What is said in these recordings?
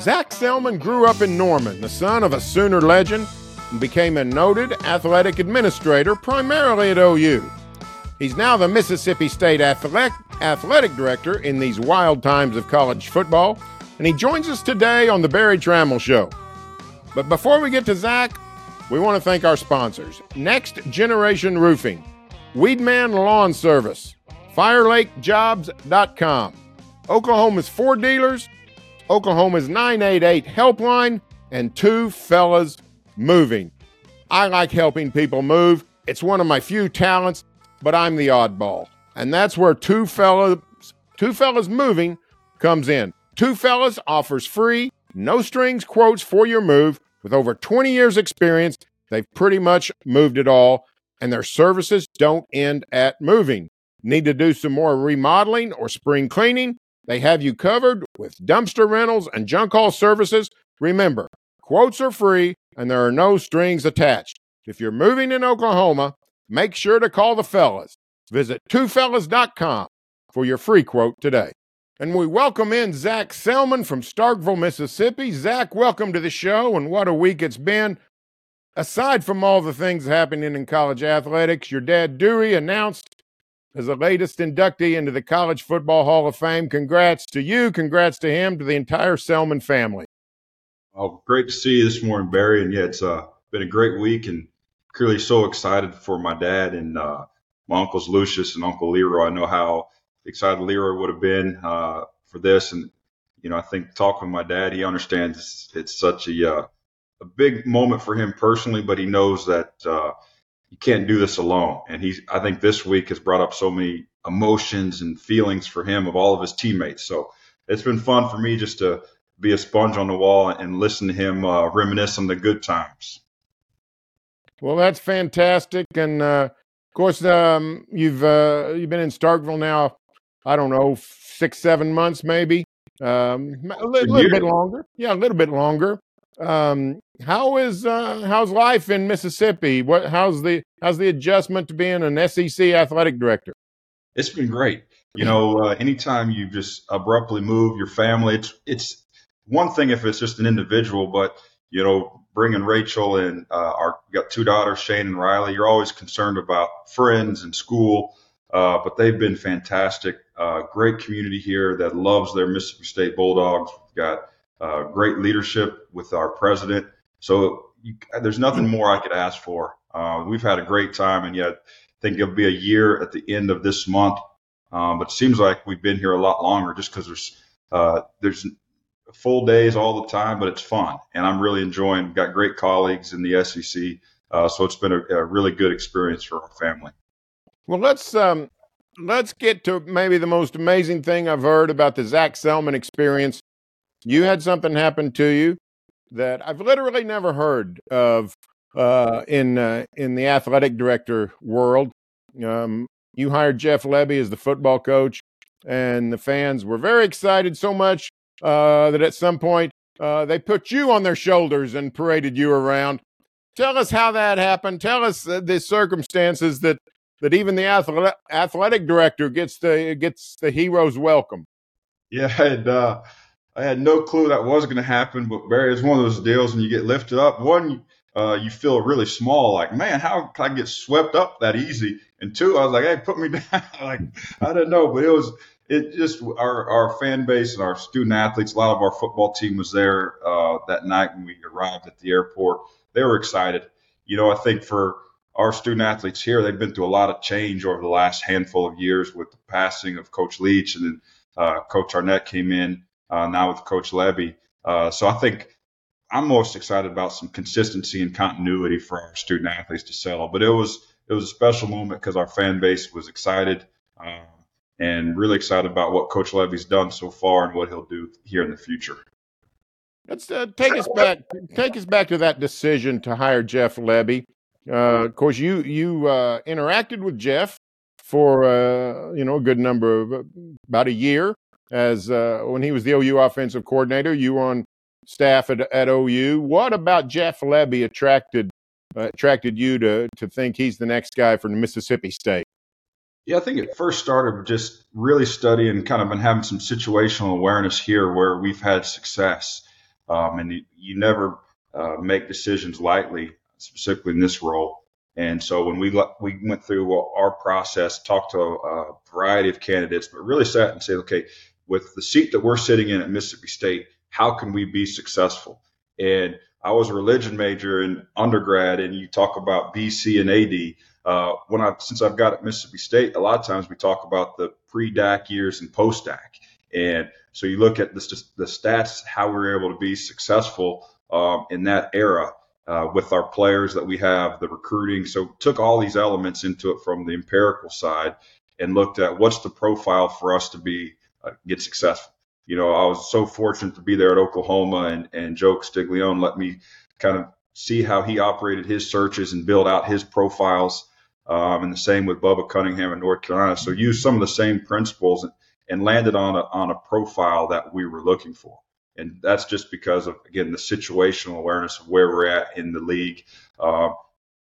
Zac Selmon grew up in Norman, the son of a Sooner legend, and became a noted athletic administrator primarily at OU. He's now the Mississippi State athletic, athletic director in these wild times of college football, and he joins us today on the Berry Tramel Show. But before we get to Zac, we want to thank our sponsors Next Generation Roofing, Weedman Lawn Service, FireLakeJobs.com, Oklahoma's Ford Dealers, Oklahoma's 988 Helpline, and Two Fellas Moving. I like helping people move. It's one of my few talents, but I'm the oddball. And that's where Two Fellas, Two Fellas Moving comes in. Two Fellas offers free, no strings quotes for your move. With over 20 years' experience, they've pretty much moved it all, and their services don't end at moving. Need to do some more remodeling or spring cleaning? They have you covered with dumpster rentals and junk haul services. Remember, quotes are free and there are no strings attached. If you're moving in Oklahoma, make sure to call the fellas. Visit twofellas.com for your free quote today. And we welcome in Zac Selmon from Starkville, Mississippi. Zac, welcome to the show, and what a week it's been. Aside from all the things happening in college athletics, your dad Dewey announced as the latest inductee into the College Football Hall of Fame. Congrats to you. Congrats to him, to the entire Selmon family. Oh, great to see you this morning, Berry. And yeah, it's uh, been a great week and clearly so excited for my dad and uh, my uncles Lucious and Uncle Lee Roy. I know how excited Lee Roy would have been uh, for this. And, you know, I think talking with my dad, he understands it's, it's such a, uh, a big moment for him personally, but he knows that uh, you can't do this alone. And he's, I think this week has brought up so many emotions and feelings for him of all of his teammates. So it's been fun for me just to be a sponge on the wall and listen to him uh, reminisce on the good times. Well, that's fantastic. And uh, of course, um, you've uh, you've been in Starkville now. I don't know, six, seven months, maybe. Um, a, li- a little bit longer. Yeah, a little bit longer. Um, how is uh, how's life in Mississippi? What how's the how's the adjustment to being an SEC athletic director? It's been great. You know, uh, anytime you just abruptly move your family, it's it's one thing if it's just an individual, but you know, bringing Rachel and uh, our got two daughters, Shane and Riley. You're always concerned about friends and school, uh, but they've been fantastic. Uh, great community here that loves their Mississippi State Bulldogs. We've got uh, great leadership with our president. So you, there's nothing more I could ask for. Uh, we've had a great time, and yet I think it'll be a year at the end of this month. Um, but it seems like we've been here a lot longer just because there's uh, there's full days all the time, but it's fun, and I'm really enjoying. Got great colleagues in the SEC, uh, so it's been a, a, really good experience for our family. Well, let's um, let's get to maybe the most amazing thing I've heard about the Zac Selmon experience you had something happen to you that I've literally never heard of uh, in uh, in the athletic director world. Um, you hired Jeff Lebby as the football coach, and the fans were very excited so much uh, that at some point uh, they put you on their shoulders and paraded you around. Tell us how that happened. Tell us the circumstances that that even the athletic, athletic director gets the gets the hero's welcome. Yeah, and uh, I had no clue that was going to happen, but Berry, it's one of those deals when you get lifted up. One, uh, you feel really small, like, man, how can I get swept up that easy? And two, I was like, hey, put me down. like, I don't know, but it was, it just, our, our fan base and our student athletes, a lot of our football team was there uh, that night when we arrived at the airport. They were excited. You know, I think for our student athletes here, they've been through a lot of change over the last handful of years with the passing of Coach Leach and then uh, Coach Arnett came in now with Coach Lebby. Uh, so I think I'm most excited about some consistency and continuity for our student athletes to settle. But it was it was a special moment because our fan base was excited uh, and really excited about what Coach Lebby's done so far and what he'll do here in the future. Let's uh, take us back. Take us back to that decision to hire Jeff Lebby. Uh, of course, you you uh, interacted with Jeff for uh, you know a good number of about a year as uh, when he was the OU offensive coordinator. You were on staff at, at OU. What about Jeff Lebby attracted uh, attracted you to to think he's the next guy for Mississippi State? Yeah, I think it first started just really studying, kind of, and having some situational awareness here where we've had success. um, and you, you never uh, make decisions lightly, specifically in this role. And so when we we went through our process, talked to a variety of candidates, but really sat and said, okay, with the seat that we're sitting in at Mississippi State, how can we be successful? And I was a religion major in undergrad, and you talk about BC and AD. Uh, when I since I've got at Mississippi State, a lot of times we talk about the pre-Dak years and post-Dak, and so you look at the, the stats, how we were able to be successful um, in that era uh, with our players that we have, the recruiting. So took all these elements into it from the empirical side and looked at what's the profile for us to be get successful. You know, I was so fortunate to be there at Oklahoma, and and Joe Castiglione let me kind of see how he operated his searches and build out his profiles. Um, and the same with Bubba Cunningham in North Carolina. So use some of the same principles and, and landed on a on a profile that we were looking for and that's just because of again the situational awareness of where we're at in the league. Uh,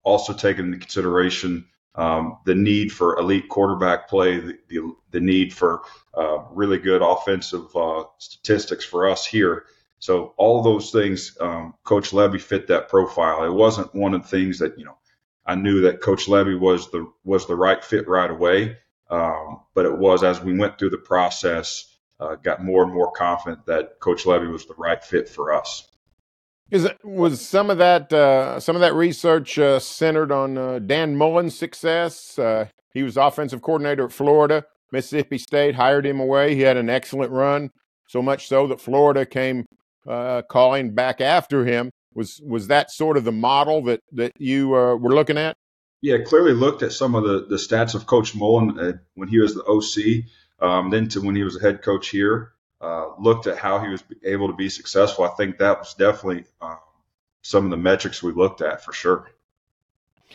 also taking into consideration um, the need for elite quarterback play, the, the, the need for uh, really good offensive uh, statistics for us here. So all those things, um, Coach Lebby fit that profile. It wasn't one of the things that you know I knew that Coach Lebby was the was the right fit right away, um, but it was as we went through the process uh, got more and more confident that Coach Lebby was the right fit for us. Is it, was some of that uh, some of that research uh, centered on uh, Dan Mullen's success? Uh, he was offensive coordinator at Florida. Mississippi State hired him away. He had an excellent run, so much so that Florida came uh, calling back after him. Was was that sort of the model that that you were looking at? Yeah, clearly looked at some of the the stats of Coach Mullen when he was the OC um, then to when he was a head coach here, uh, looked at how he was able to be successful. I think that was definitely um, some of the metrics we looked at for sure.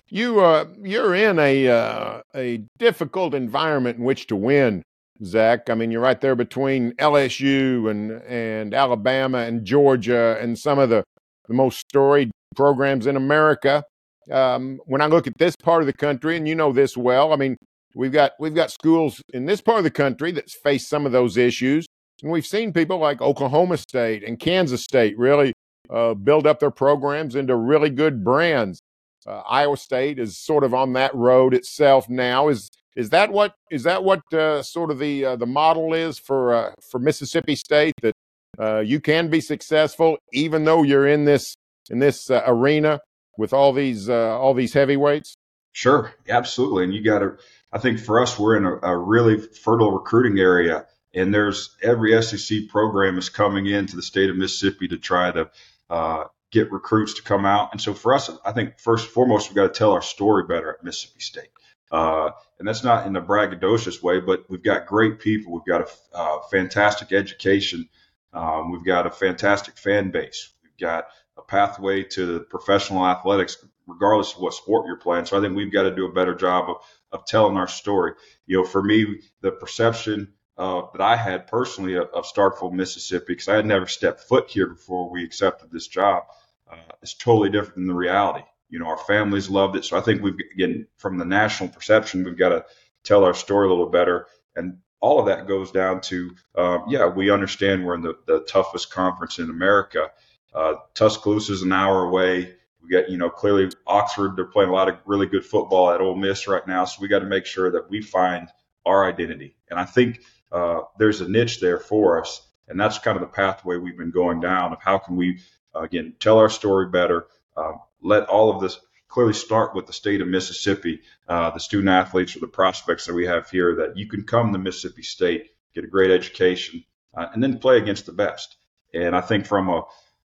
You uh, you're in a uh, a difficult environment in which to win, Zac. I mean, you're right there between LSU and and Alabama and Georgia and some of the the most storied programs in America. Um, when I look at this part of the country, and you know this well, I mean, We've got we've got schools in this part of the country that face some of those issues, and we've seen people like Oklahoma State and Kansas State really uh, build up their programs into really good brands. Uh, Iowa State is sort of on that road itself now. Is is that what is that what uh, sort of the uh, the model is for uh, for Mississippi State that uh, you can be successful even though you're in this in this arena with all these all these heavyweights? Sure, absolutely, and you got to I think for us, we're in a, a really fertile recruiting area, and there's every SEC program is coming into the state of Mississippi to try to uh, get recruits to come out. And so for us, I think first and foremost, we've got to tell our story better at Mississippi State. Uh, and that's not in a braggadocious way, but we've got great people. We've got a fantastic education. Um, we've got a fantastic fan base. We've got a pathway to professional athletics, regardless of what sport you're playing. So I think we've got to do a better job of of telling our story. You know, for me, the perception uh, that I had personally of, of Starkville, Mississippi, because I had never stepped foot here before we accepted this job, uh, is totally different than the reality. You know, our families loved it. So I think we've, again, from the national perception, we've got to tell our story a little better. And all of that goes down to, uh, yeah, we understand we're in the, the toughest conference in America. Uh, Tuscaloosa is an hour away. We got, you know, clearly Oxford, they're playing a lot of really good football at Ole Miss right now. So we got to make sure that we find our identity. And I think uh, there's a niche there for us. And that's kind of the pathway we've been going down of how can we, uh, again, tell our story better, um, let all of this clearly start with the state of Mississippi, uh, the student athletes or the prospects that we have here, that you can come to Mississippi State, get a great education, uh, and then play against the best. And I think from a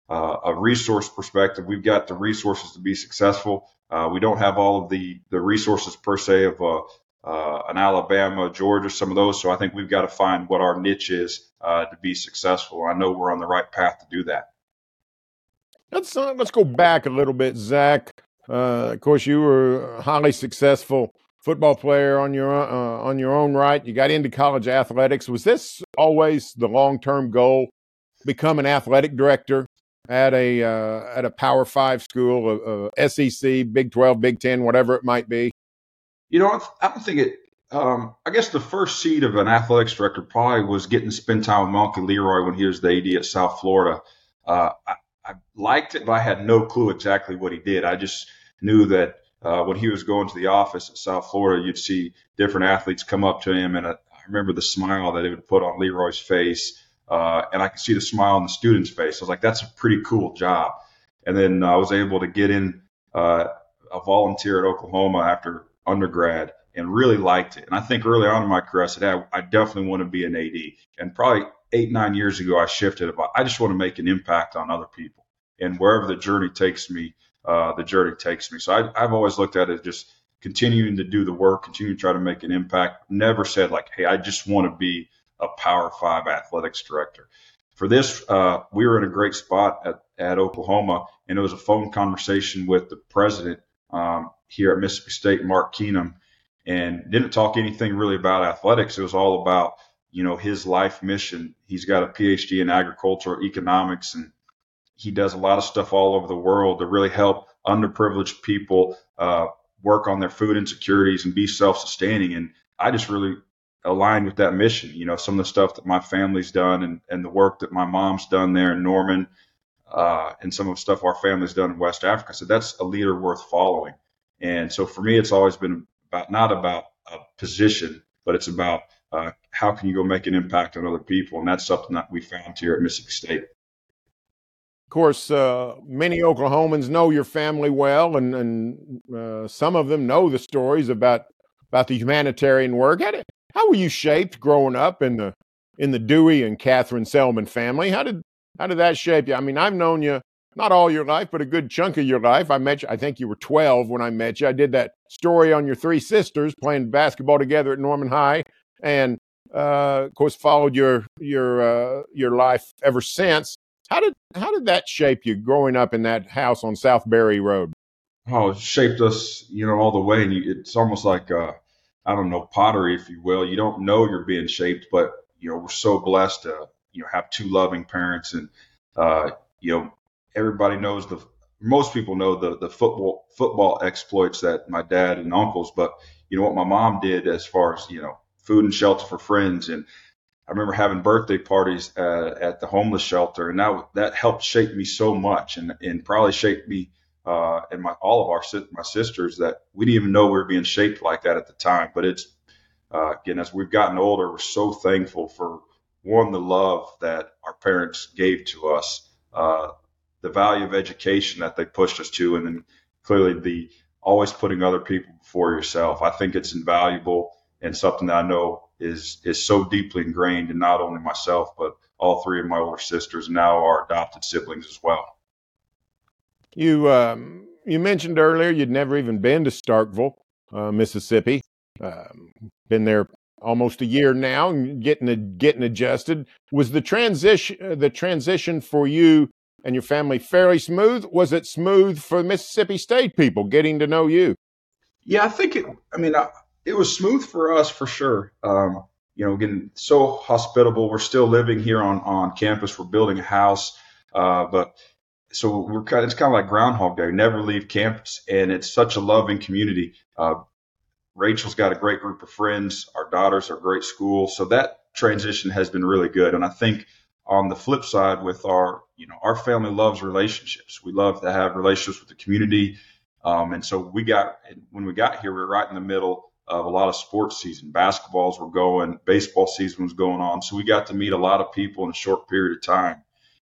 uh, a resource perspective, we've got the resources to be successful. Uh, we don't have all of the the resources per se of uh, uh an Alabama, Georgia, some of those. So I think we've got to find what our niche is uh, to be successful. I know we're on the right path to do that. Let's uh, let's go back a little bit, Zac. of course, you were a highly successful football player on your on your own right. You got into college athletics. Was this always the long term goal? Become an athletic director at a uh, at a Power Five school, a SEC, Big Twelve, Big Ten, whatever it might be? You know, I don't think it. Um, I guess the first seed of an athletics director probably was getting to spend time with Monkey Lee Roy when he was the AD at South Florida. uh, I, I, liked it, but I had no clue exactly what he did. I just knew that uh, when he was going to the office at South Florida, you'd see different athletes come up to him, and I, remember the smile that he would put on Lee Roy's face, uh, and I could see the smile on the student's face. I was like, "That's a pretty cool job." And then I was able to get in uh, a volunteer at Oklahoma after undergrad and really liked it. And I think early on in my career, I said, hey, I definitely want to be an AD. And probably eight, nine years ago, I shifted about, I just want to make an impact on other people. And wherever the journey takes me, uh, the journey takes me. So I, I've always looked at it just continuing to do the work, continue to try to make an impact. Never said like, hey, I just want to be a Power Five athletics director. For this, uh, we were in a great spot at, at Oklahoma, and it was a phone conversation with the president um, here at Mississippi State, Mark Keenum, and didn't talk anything really about athletics. It was all about, you know, his life mission. He's got a PhD in agricultural economics and he does a lot of stuff all over the world to really help underprivileged people uh, work on their food insecurities and be self-sustaining. And I just really aligned with that mission. You know, some of the stuff that my family's done and, and the work that my mom's done there in Norman uh, and some of the stuff our family's done in West Africa. So that's a leader worth following. And so for me, it's always been about not about a position, but it's about uh, how can you go make an impact on other people, and that's something that we found here at Mississippi State. Of course, uh, many Oklahomans know your family well, and, and uh, some of them know the stories about about the humanitarian work. How, did, how were you shaped growing up in the in the Dewey and Catherine Selmon family? How did how did that shape you? I mean, I've known you not all your life, but a good chunk of your life. I met you, I think you were 12 when I met you. I did that story on your three sisters playing basketball together at Norman High, and uh, of course followed your your uh, your life ever since. How did how did that shape you growing up in that house on South Berry Road? Oh, it shaped us, you know, all the way. And you, it's almost like uh, I don't know pottery, if you will. You don't know you're being shaped, but you know we're so blessed to you know have two loving parents and uh, you know everybody knows the most people know the the football football exploits that my dad and uncles, but you know what my mom did as far as you know food and shelter for friends and I remember having birthday parties uh, at the homeless shelter, and that that helped shape me so much, and and probably shaped me uh, and my all of our my sisters that we didn't even know we were being shaped like that at the time. But it's uh, again as we've gotten older, we're so thankful for one the love that our parents gave to us, uh, the value of education that they pushed us to, and then clearly the always putting other people before yourself. I think it's invaluable and something that I know is is so deeply ingrained in not only myself but all three of my older sisters, now our adopted siblings as well. You um, you mentioned earlier you'd never even been to Starkville, uh, Mississippi. Um, been there almost a year now, getting getting adjusted. Was the transition uh, the transition for you and your family fairly smooth? Was it smooth for Mississippi State people getting to know you? Yeah, I think it. I mean, I, it was smooth for us for sure. Um, you know, getting so hospitable. We're still living here on on campus. We're building a house, uh, but so we're kind. Of, it's kind of like Groundhog Day. Never leave campus, and it's such a loving community. Uh, Rachel's got a great group of friends. Our daughters are great school. So that transition has been really good. And I think on the flip side with our, you know, our family loves relationships. We love to have relationships with the community. Um, and so we got, when we got here, we were right in the middle of a lot of sports season. Basketballs were going, baseball season was going on. So we got to meet a lot of people in a short period of time.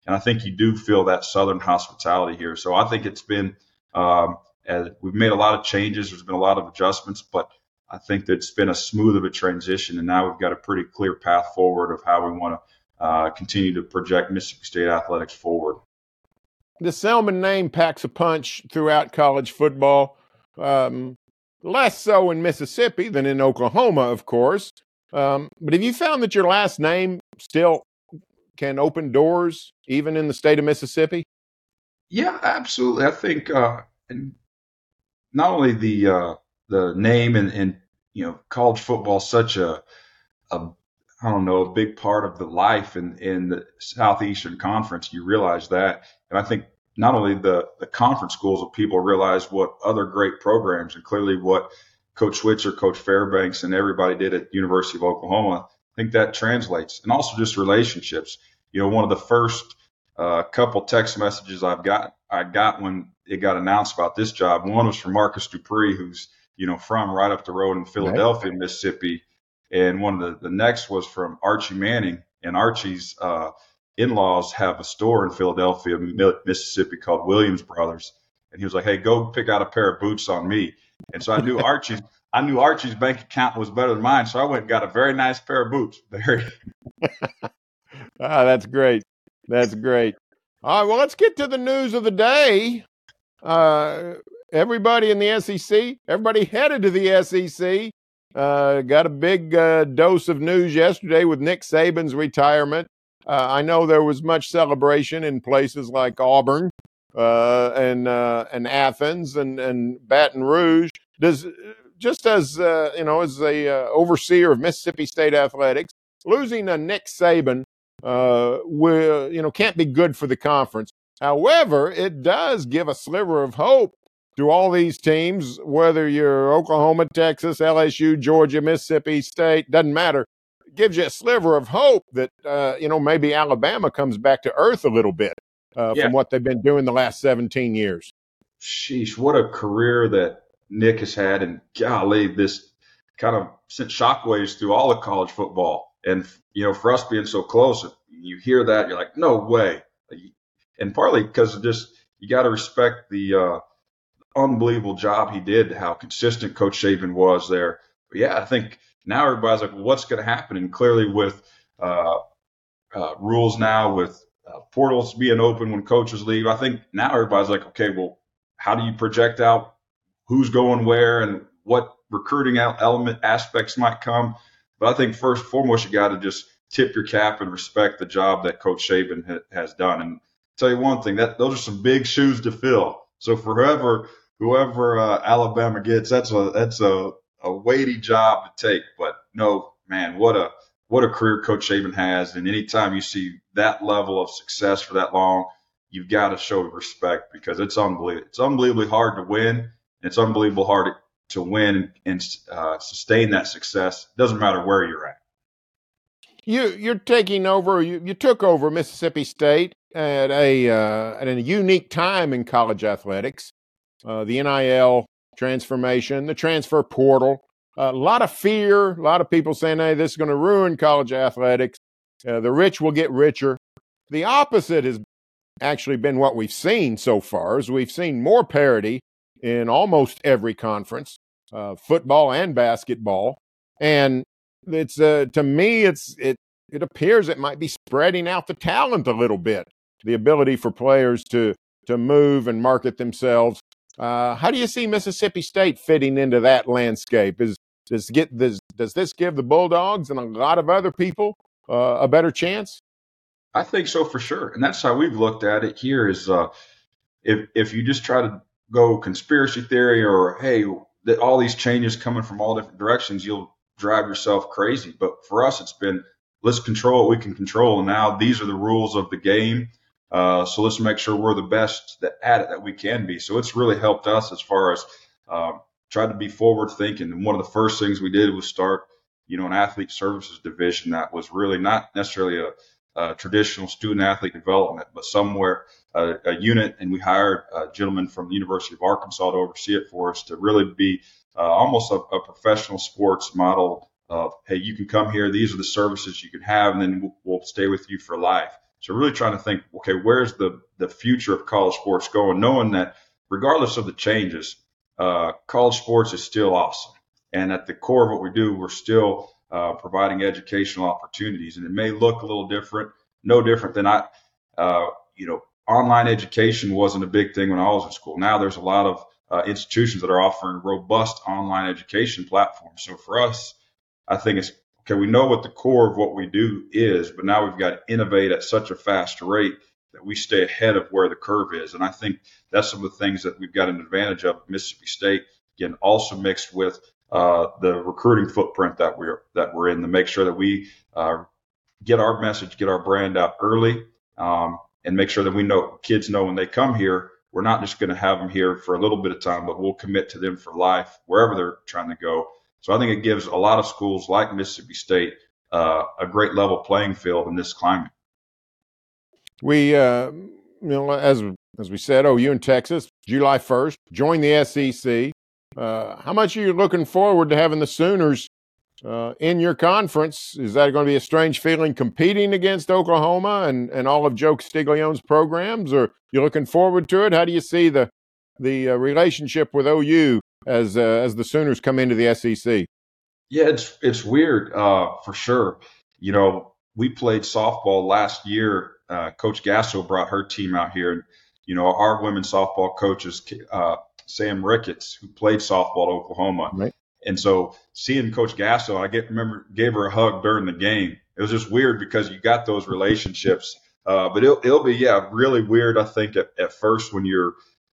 And I think you do feel that Southern hospitality here. So I think it's been, um, as we've made a lot of changes. There's been a lot of adjustments, but I think that it's been a smooth of a transition, and now we've got a pretty clear path forward of how we want to uh, continue to project Mississippi State athletics forward. The Selmon name packs a punch throughout college football. Um, less so in Mississippi than in Oklahoma, of course. Um, but have you found that your last name still can open doors, even in the state of Mississippi? Yeah, absolutely. I think, uh, and not only the uh, the name and, and you know college football such a a I don't know a big part of the life in in the Southeastern Conference. You realize that, and I think not only the the conference schools, but people realize what other great programs and clearly what Coach Switzer, Coach Fairbanks, and everybody did at University of Oklahoma. I think that translates, and also just relationships. You know, one of the first uh, couple text messages I've got I got when it got announced about this job. One was from Marcus Dupree, who's you know from right up the road in Philadelphia, right. Mississippi, and one of the the next was from Archie Manning, and Archie's uh, in-laws have a store in Philadelphia, Mississippi called Williams Brothers, and he was like, "Hey, go pick out a pair of boots on me." And so I knew Archie's I knew Archie's bank account was better than mine, so I went and got a very nice pair of boots. Very. ah, that's great. That's great. All right, well, let's get to the news of the day. Uh, everybody in the SEC, everybody headed to the SEC. Uh, got a big uh, dose of news yesterday with Nick Saban's retirement. Uh, I know there was much celebration in places like Auburn uh, and uh, and Athens and and Baton Rouge. Does just as you know, as a overseer of Mississippi State athletics, losing a Nick Saban will you know can't be good for the conference. However, it does give a sliver of hope to all these teams, whether you're Oklahoma, Texas, LSU, Georgia, Mississippi State, doesn't matter. It gives you a sliver of hope that, uh, you know, maybe Alabama comes back to earth a little bit uh, yeah. from what they've been doing the last 17 years. Sheesh, what a career that Nick has had. And golly, this kind of sent shockwaves through all of college football. And, you know, for us being so close, you hear that, you're like, no way. And partly because just, you got to respect the, uh, unbelievable job he did, how consistent Coach Saban was there. But yeah, I think now everybody's like, what's going to happen? And clearly, with uh, uh, rules now, with uh, portals being open when coaches leave, I think now everybody's like, okay, well, how do you project out who's going where and what recruiting element aspects might come? But I think first and foremost, you got to just tip your cap and respect the job that Coach Saban ha- has done. And tell you one thing that those are some big shoes to fill. So for whoever whoever uh, Alabama gets, that's a that's a, a weighty job to take. But no, man, what a what a career Coach Saban has, and anytime you see that level of success for that long, you've got to show respect because it's unbelievable. It's unbelievably hard to win. It's unbelievable hard to win and uh, sustain that success. It doesn't matter where you're at. You you're taking over. You, you took over Mississippi State at a uh, at a unique time in college athletics uh, the NIL transformation, the transfer portal. A lot of fear, a lot of people saying, hey, this is going to ruin college athletics. Uh, the rich will get richer. The opposite has actually been what we've seen so far, is we've seen more parity in almost every conference, uh, football and basketball. And it's uh, to me, it's it it appears it might be spreading out the talent a little bit, the ability for players to to move and market themselves uh, how do you see Mississippi State fitting into that landscape? Is does get does, does this give the Bulldogs and a lot of other people uh, a better chance? I think so for sure, and that's how we've looked at it here. Is uh, if if you just try to go conspiracy theory or hey, that all these changes coming from all different directions, you'll drive yourself crazy. But for us, it's been let's control what we can control, and now these are the rules of the game uh, so let's make sure we're the best at it that we can be. So it's really helped us as far as uh, trying to be forward thinking. And one of the first things we did was start, you know, an athlete services division that was really not necessarily a, a traditional student athlete development, but somewhere uh, a unit. And we hired a gentleman from the University of Arkansas to oversee it for us to really be uh, almost a, a professional sports model of, hey, you can come here. These are the services you can have, and then we'll, we'll stay with you for life. So really trying to think, okay, where's the the future of college sports going? Knowing that regardless of the changes, uh, college sports is still awesome, and at the core of what we do, we're still uh, providing educational opportunities. And it may look a little different, no different than I, uh, you know, online education wasn't a big thing when I was in school. Now there's a lot of uh, institutions that are offering robust online education platforms. So for us, I think it's okay, we know what the core of what we do is, but now we've got to innovate at such a fast rate that we stay ahead of where the curve is. And I think that's some of the things that we've got an advantage of Mississippi State. Again, also mixed with uh, the recruiting footprint that we're that we're in to make sure that we uh, get our message, get our brand out early, um, and make sure that we know kids know when they come here, we're not just going to have them here for a little bit of time, but we'll commit to them for life wherever they're trying to go. So I think it gives a lot of schools like Mississippi State uh, a great level playing field in this climate. We, uh, you know, as as we said, OU in Texas, July first, join the SEC. Uh, how much are you looking forward to having the Sooners uh, in your conference? Is that going to be a strange feeling competing against Oklahoma and, and all of Joe Castiglione's programs, or you looking forward to it? How do you see the the uh, relationship with OU as uh, as the Sooners come into the SEC? Yeah, it's it's weird uh, for sure. You know, we played softball last year. Uh, coach Gasso brought her team out here, and you know, our women's softball coach is uh, Sam Ricketts, who played softball at Oklahoma. Right. And so seeing Coach Gasso, I get remember gave her a hug during the game. It was just weird because you got those relationships. Uh, but it'll, it'll be yeah really weird I think at, at first when you're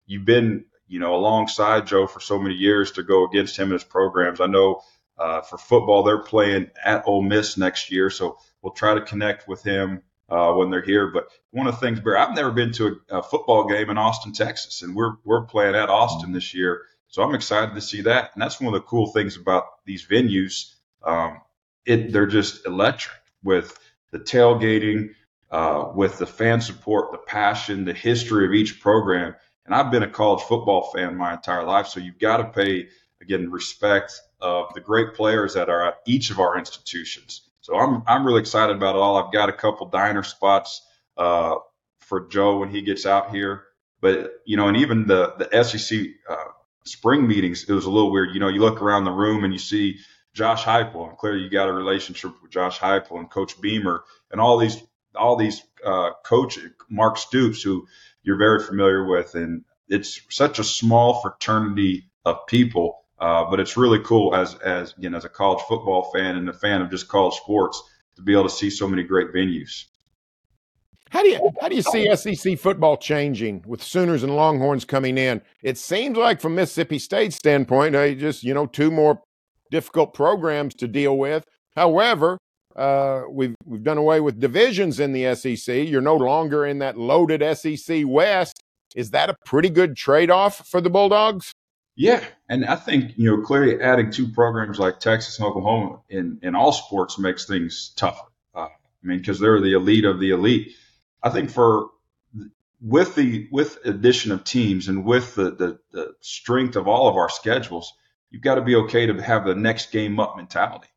you've been you know alongside Joe for so many years to go against him and his programs. I know uh, for football they're playing at Ole Miss next year, so we'll try to connect with him uh, when they're here. But one of the things, Bear, I've never been to a, a, football game in Austin, Texas, and we're we're playing at Austin this year, so I'm excited to see that. And that's one of the cool things about these venues. Um, it they're just electric with the tailgating, uh, with the fan support, the passion, the history of each program. And I've been a college football fan my entire life, so you've got to pay again respect of the great players that are at each of our institutions. So I'm I'm really excited about it all. I've got a couple diner spots uh, for Joe when he gets out here. But you know, and even the the SEC uh, spring meetings, it was a little weird. You know, you look around the room and you see Josh Heupel, and clearly you got a relationship with Josh Heupel and Coach Beamer, and all these all these uh, coaches, Mark Stoops, who you're very familiar with, and it's such a small fraternity of people uh, but it's really cool as as again as a college football fan and a fan of just college sports to be able to see so many great venues. How do you how do you see SEC football changing with Sooners and Longhorns coming in? It seems like from Mississippi State's standpoint, just you know two more difficult programs to deal with. However, uh, we've we've done away with divisions in the SEC. You're no longer in that loaded SEC West. Is that a pretty good trade off for the Bulldogs? Yeah, and I think you know clearly adding two programs like Texas and Oklahoma in in all sports makes things tougher. Uh, I mean, because they're the elite of the elite. I think for with the with addition of teams and with the, the the strength of all of our schedules, you've got to be okay to have the next game up mentality.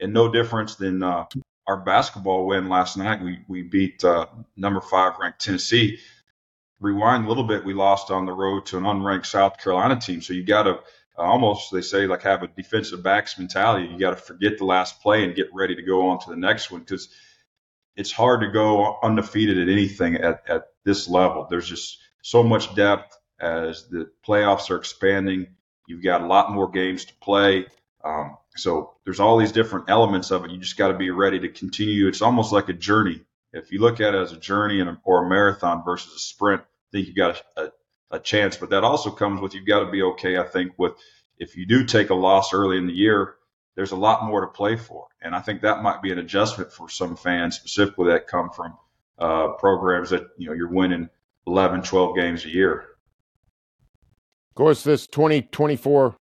And no difference than uh, our basketball win last night. We we beat uh, number five ranked Tennessee rewind a little bit, we lost on the road to an unranked South Carolina team. So you got to uh, almost, they say, like have a defensive backs mentality. You got to forget the last play and get ready to go on to the next one because it's hard to go undefeated at anything at, at this level. There's just so much depth as the playoffs are expanding. You've got a lot more games to play. Um, so there's all these different elements of it. You just got to be ready to continue. It's almost like a journey if you look at it as a journey and or a marathon versus a sprint, I think you got a, a, a chance. But that also comes with you've got to be okay. I think with if you do take a loss early in the year, there's a lot more to play for, and I think that might be an adjustment for some fans, specifically that come from uh, programs that you know you're winning 11, 12 games a year. Of course, this 2024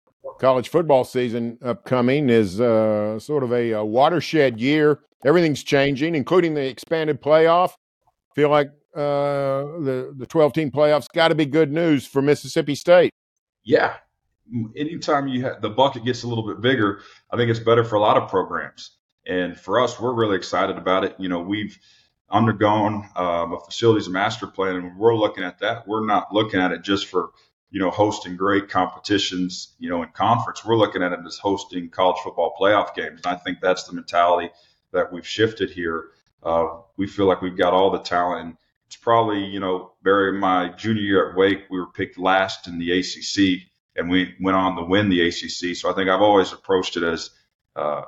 college football season upcoming is uh, sort of a, a, watershed year. Everything's changing, including the expanded playoff. Feel like uh, the the 12 team playoffs got to be good news for Mississippi State. Yeah, anytime you have the bucket gets a little bit bigger, I think it's better for a lot of programs. And for us, we're really excited about it. You know, we've undergone um, a facilities master plan, and we're looking at that, we're not looking at it just for you know, hosting great competitions, you know, in conference. We're looking at it as hosting college football playoff games. And I think that's the mentality that we've shifted here. Uh, we feel like we've got all the talent. And it's probably, you know, Berry, my junior year at Wake, we were picked last in the ACC and we went on to win the ACC. So I think I've always approached it as uh,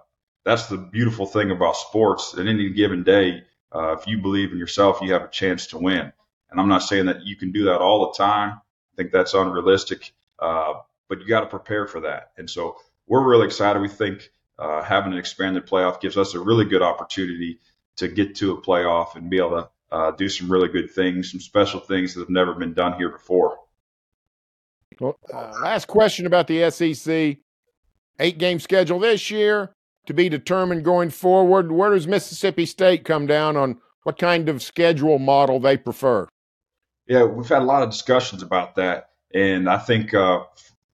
that's the beautiful thing about sports. At any given day, uh, if you believe in yourself, you have a chance to win. And I'm not saying that you can do that all the time, think that's unrealistic, uh, but you got to prepare for that. And so we're really excited. We think uh, having an expanded playoff gives us a really good opportunity to get to a playoff and be able to uh, do some really good things, some special things that have never been done here before. Well, uh, last question about the SEC eight game schedule this year to be determined going forward. Where does Mississippi State come down on what kind of schedule model they prefer. Yeah, we've had a lot of discussions about that, and I think uh,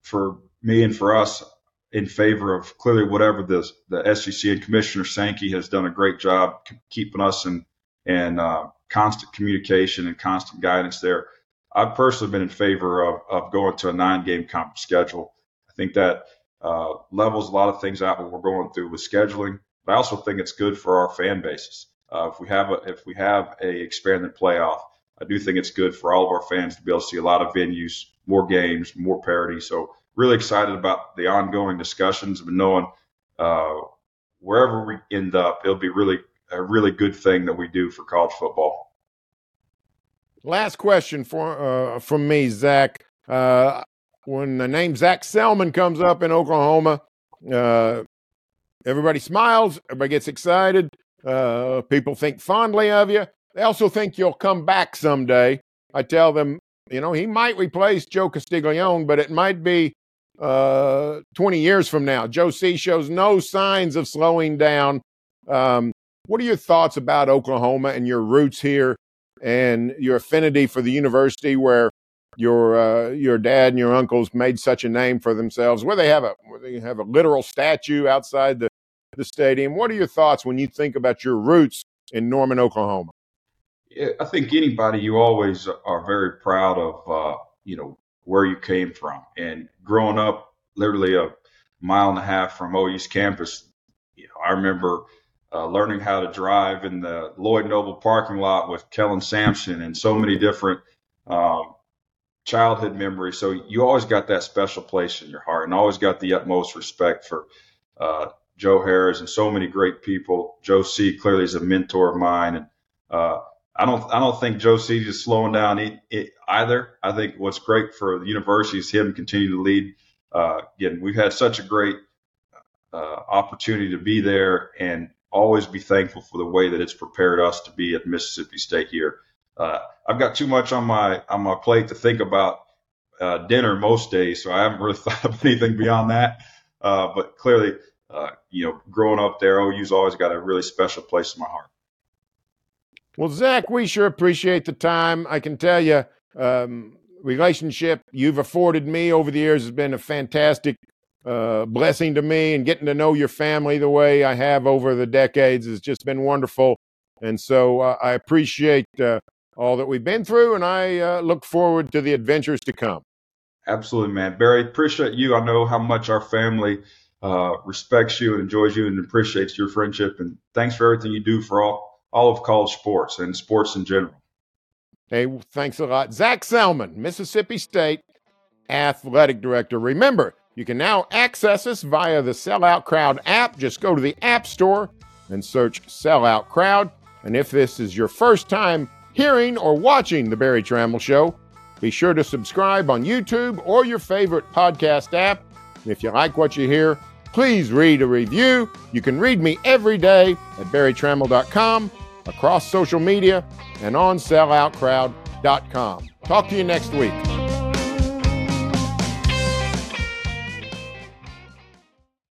for me and for us, in favor of clearly whatever the the SEC and Commissioner Sankey has done a great job keeping us in and uh, constant communication and constant guidance there. I've personally been in favor of, of going to a nine game conference schedule. I think that uh, levels a lot of things out what we're going through with scheduling. But I also think it's good for our fan bases. Uh, if we have a if we have a expanded playoff, I do think it's good for all of our fans to be able to see a lot of venues, more games, more parity. So really excited about the ongoing discussions and knowing uh, wherever we end up, it'll be really a really good thing that we do for college football. Last question for uh, from me, Zac. Uh, when the name Zac Selmon comes up in Oklahoma, uh, everybody smiles, everybody gets excited. Uh, people think fondly of you. They also think you'll come back someday. I tell them, you know, he might replace Joe Castiglione, but it might be uh, 20 years from now. Joe C shows no signs of slowing down. Um, what are your thoughts about Oklahoma and your roots here and your affinity for the university where your uh, your dad and your uncles made such a name for themselves? Where they have a where they have a literal statue outside the, the stadium. What are your thoughts when you think about your roots in Norman, Oklahoma? I think anybody you always are very proud of. Uh, you know where you came from. And growing up, literally a mile and a half from OU's campus, you know, I remember uh, learning how to drive in the Lloyd Noble parking lot with Kellen Sampson and so many different um, childhood memories. So you always got that special place in your heart, and always got the utmost respect for uh, Joe Harris and so many great people. Joe C clearly is a mentor of mine, and uh, I don't I don't think Joe C is slowing down either. I think what's great for the university is him continue to lead. Uh, again, we've had such a great uh, opportunity to be there and always be thankful for the way that it's prepared us to be at Mississippi State here. Uh, I've got too much on my on my plate to think about uh, dinner most days, so I haven't really thought of anything beyond that. Uh, but clearly, uh, you know, growing up there, OU's always got a really special place in my heart. Well, Zac, we sure appreciate the time. I can tell you, um, relationship you've afforded me over the years has been a fantastic uh, blessing to me, and getting to know your family the way I have over the decades has just been wonderful. And so uh, I appreciate uh, all that we've been through, and I uh, look forward to the adventures to come. Absolutely, man. Berry, appreciate you. I know how much our family uh, respects you and enjoys you and appreciates your friendship. And thanks for everything you do for all all of college sports and sports in general. Hey, thanks a lot. Zac Selmon, Mississippi State athletic director. Remember, you can now access us via the Sellout Crowd app. Just go to the App Store and search Sellout Crowd. And if this is your first time hearing or watching The Berry Tramel Show, be sure to subscribe on YouTube or your favorite podcast app. And if you like what you hear, please read a review. You can read me every day at berrytramel.com across social media, and on selloutcrowd.com. Talk to you next week.